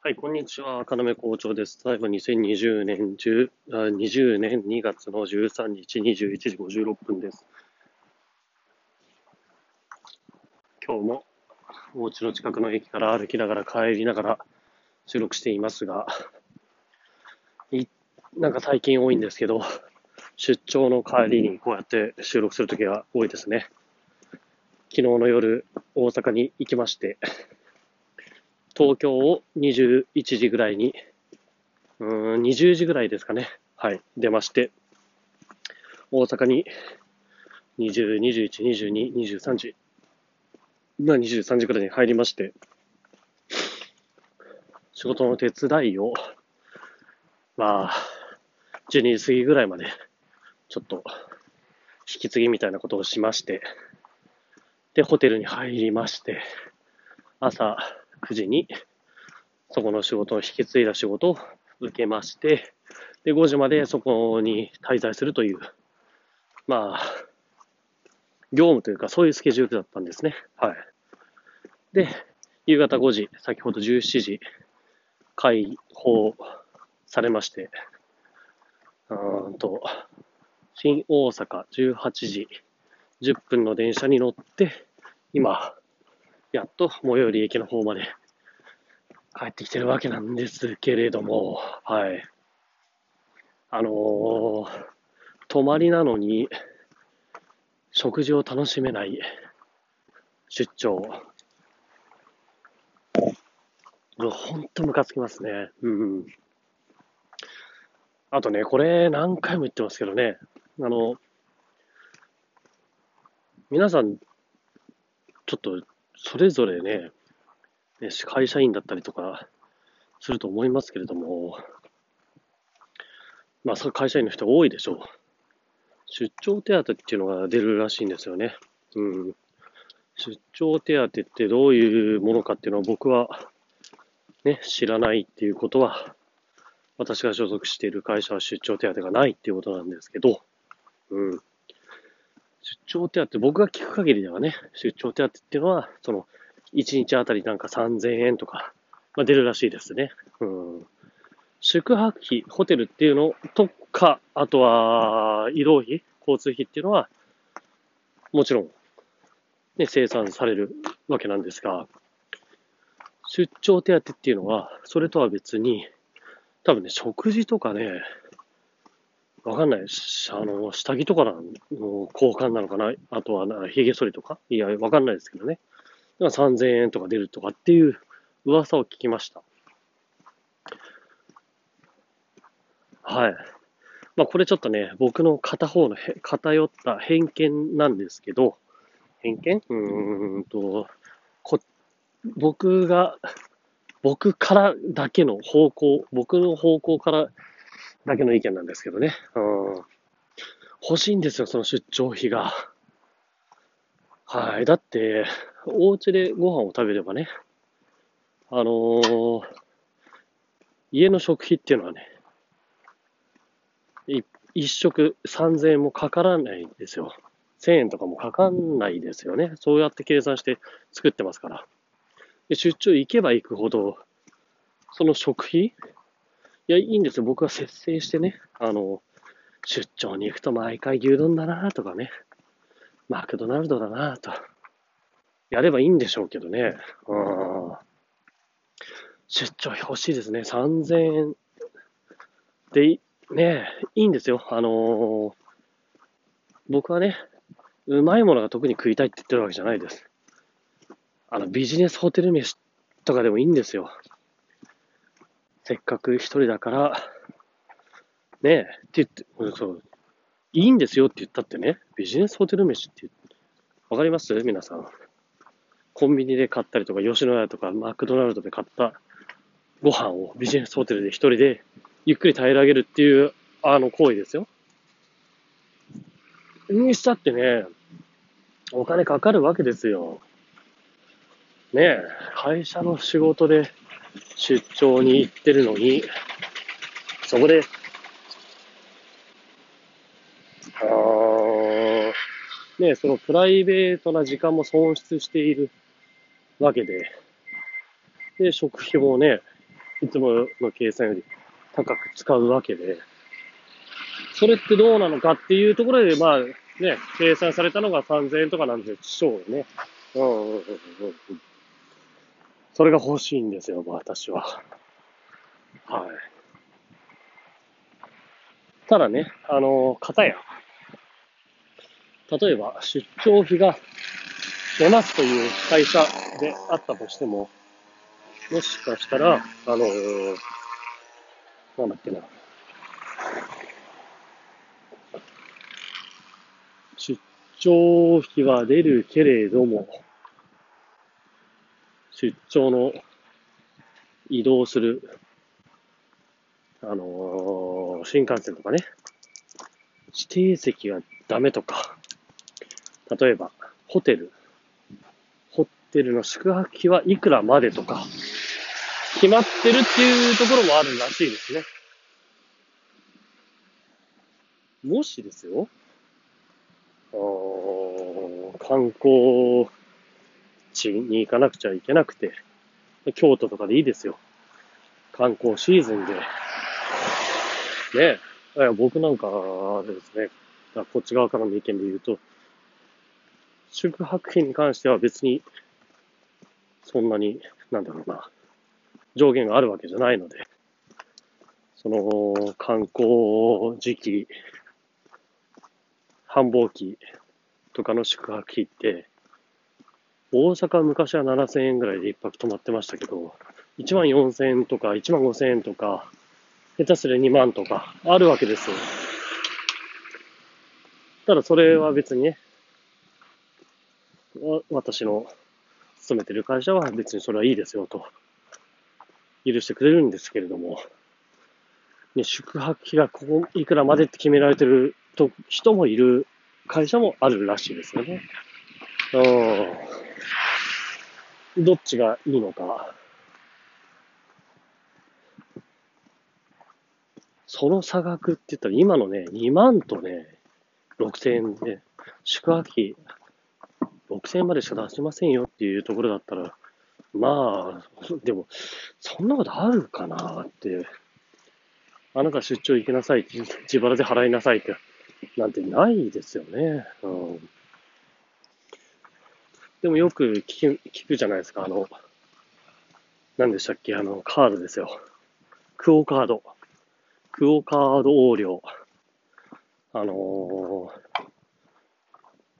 はい、こんにちは。赤目校長です。ただいま2020年10あ20年2月の13日21時56分です。今日もお家の近くの駅から歩きながら帰りながら収録していますが、いなんか最近多いんですけど、出張の帰りにこうやって収録するときが多いですね。昨日の夜、大阪に行きまして、東京を21時ぐらいに、うーん、20時ぐらいですかね。はい、出まして、大阪に20、21、22、23時、まあ23時ぐらいに入りまして、仕事の手伝いを、まあ、12時過ぎぐらいまで、ちょっと、引き継ぎみたいなことをしまして、で、ホテルに入りまして、朝9時に、そこの仕事を引き継いだ仕事を受けまして、で、5時までそこに滞在するという、まあ、業務というか、そういうスケジュールだったんですね。はい。で、夕方5時、先ほど17時、解放されまして、うんと、新大阪18時10分の電車に乗って、今、やっと最寄り駅の方まで帰ってきてるわけなんですけれども、はい。あのー泊まりなのに、食事を楽しめない出張。ほんとムカつきますね。うん。あとね、これ何回も言ってますけどね、あの、皆さん、ちょっとそれぞれね、会社員だったりとかすると思いますけれども、まあ、会社員の人多いでしょう。出張手当っていうのが出るらしいんですよね。うん。出張手当ってどういうものかっていうのは僕はね、知らないっていうことは、私が所属している会社は出張手当がないっていうことなんですけど、うん。出張手当、僕が聞く限りではね、出張手当っていうのは、その、1日あたりなんか3000円とか、まあ、出るらしいですね。うん。宿泊費、ホテルっていうのとか、あとは、移動費、交通費っていうのは、もちろん、ね、生産されるわけなんですが、出張手当っていうのは、それとは別に、多分ね、食事とかね、わかんない。しあの、下着とかの交換なのかな？あとはな、髭剃りとか？いや、わかんないですけどね。だから3000円とか出るとかっていう噂を聞きました。はい。まあ、これちょっとね、僕の片方の偏った偏見なんですけど、偏見？うーんと、こ、僕が、僕からだけの方向、僕の方向からだけの意見なんですけどね。うん。欲しいんですよ、その出張費が。はい。だって、お家でご飯を食べればね、あのー家の食費っていうのはね、い一食3000円もかからないんですよ。1000円とかもかかんないですよね。そうやって計算して作ってますから。で出張行けば行くほど、その食費いや、いいんですよ。僕は節制してね、あの、出張に行くと毎回牛丼だなとかね、マクドナルドだなと、やればいいんでしょうけどね。うん。出張費欲しいですね。3000円でい、ねいいんですよ。あのー僕はね、うまいものが特に食いたいって言ってるわけじゃないです。あの、ビジネスホテル飯とかでもいいんですよ。せっかく一人だから、ねえ、って言って、うんそう、いいんですよって言ったってね、ビジネスホテル飯って、わかります？皆さん。コンビニで買ったりとか、吉野家とか、マクドナルドで買ったご飯をビジネスホテルで一人でゆっくり平らげるっていう、あの、行為ですよ。にしたってね、お金かかるわけですよ。ねえ、会社の仕事で出張に行ってるのに、そこで、あーね、そのプライベートな時間も損失しているわけで、で、食費もね、いつもの計算より高く使うわけで、それってどうなのかっていうところで、まあね、計算されたのが3000円とかなんでしょうね。うんうんうんうん。それが欲しいんですよ、私は。はい。ただね、あの、方や、例えば出張費が出ますという会社であったとしても、もしかしたら、あの、なんだっけな。出張費は出るけれども、出張の移動する、あのー、新幹線とかね、指定席がダメとか、例えば、ホテル、ホテルの宿泊費はいくらまでとか、決まってるっていうところもあるらしいですね。もしですよ、観光地に行かなくちゃいけなくて、京都とかでいいですよ。観光シーズンで。ねえ、僕なんかですね、こっち側からの意見で言うと、宿泊費に関しては別に、そんなに、なんだろうな、上限があるわけじゃないので、その、観光時期、繁忙期とかの宿泊費って、大阪は昔は7000円ぐらいで一泊泊まってましたけど、1万4000円とか1万5000円とか、下手すりゃ2万とかあるわけですよ。ただそれは別にね、私の勤めてる会社は別にそれはいいですよと、許してくれるんですけれども、ね、宿泊費がここいくらまでって決められてると人もいる会社もあるらしいですよね。うん。どっちがいいのか。その差額って言ったら今のね、2万とね、6000円で、宿泊費6000円までしか出しませんよっていうところだったら、まあ、でも、そんなことあるかなって、あなた出張行きなさい、自腹で払いなさいって、なんてないですよね。うん、でもよく聞く聞くじゃないですか、あの、何でしたっけ、あの、カードですよ。クオカード。クオカード横領。あのー、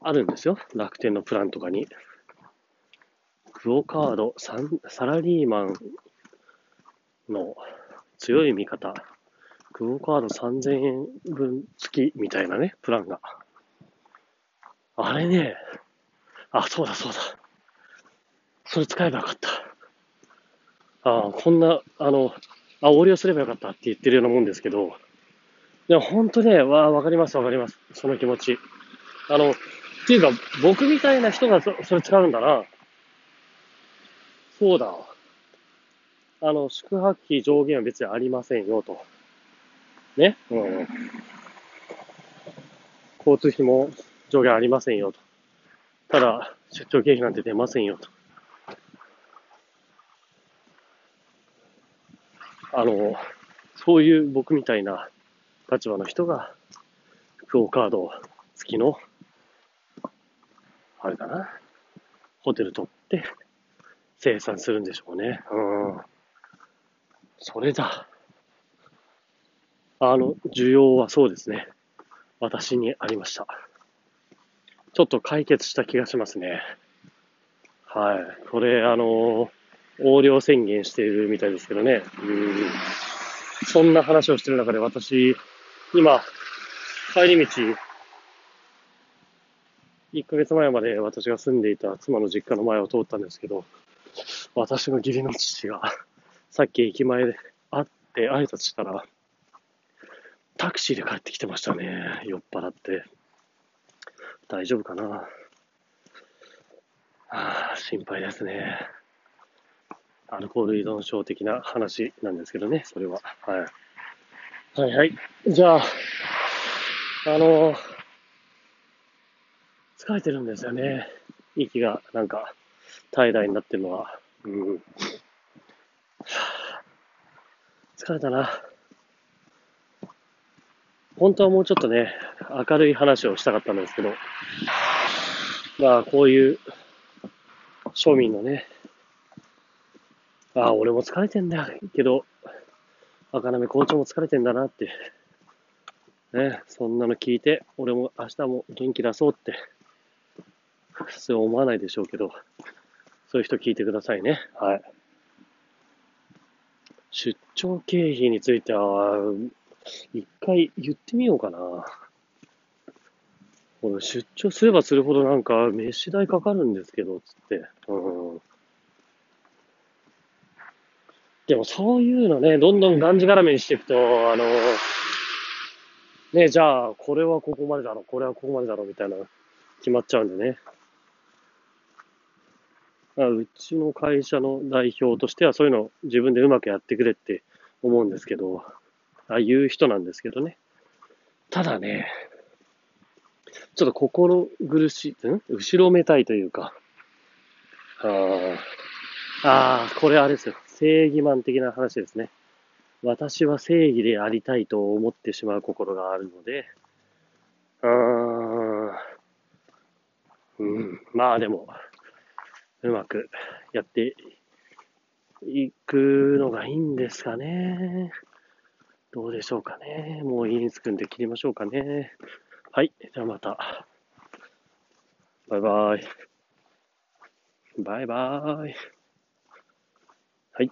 あるんですよ。楽天のプランとかに。クオカード、ササラリーマンの強い味方。クオカード3000円分付きみたいなね、プランが。あれね、あ、そうだそうだ。それ使えばよかった。ああ、こんな、あの、あ、横領すればよかったって言ってるようなもんですけど、いや、ほんとね、わ、わかりますわかります。その気持ち。あの、っていうか、僕みたいな人がそそれ使うんだな。そうだ。あの、宿泊費上限は別にありませんよ、と。ね？うん。交通費も上限ありませんよ、と。ただ、出張経費なんて出ませんよ、と。あの、そういう僕みたいな立場の人が、クオカード付きのあれだな。ホテル取って生産するんでしょうね。うん。それだ。あの、需要はそうですね。私にありました。ちょっと解決した気がしますね。はい。これ、あの、横領宣言しているみたいですけどね。うん。そんな話をしてる中で私、今、帰り道、1ヶ月前まで私が住んでいた妻の実家の前を通ったんですけど、私の義理の父が、さっき駅前で会って挨拶したら、タクシーで帰ってきてましたね。酔っ払って。大丈夫かな？あ、心配ですね。アルコール依存症的な話なんですけどね、それは。はい。はいはい。じゃあ、あの疲れてるんですよね。息がなんか怠惰になってるのは。うん。疲れたな。本当はもうちょっとね、明るい話をしたかったんですけど、まあ、こういう庶民のね、ああ、俺も疲れてんだけど、赤波校長も疲れてんだなって、ね、そんなの聞いて、俺も明日も元気出そうって、そう思わないでしょうけど、そういう人聞いてくださいね。はい。出張経費については、一回言ってみようかな。俺、出張すればするほどなんか、飯代かかるんですけど、つって。うん。でもそういうのね、どんどんがんじがらめにしていくと、あの、ね、じゃあ、これはここまでだろ、これはここまでだろ、みたいな、決まっちゃうんでね。うちの会社の代表としてはそういうの自分でうまくやってくれって思うんですけど、ああいう人なんですけどね。ただね、ちょっと心苦しい、ん？後ろめたいというか、ああ、これあれですよ。正義マン的な話ですね。私は正義でありたいと思ってしまう心があるので、うーん、うん、まあでも、うまくやっていくのがいいんですかね。どうでしょうかね。もう家に着くんで切りましょうかね。はい。じゃあまた。バイバイ。バイバイ。はい。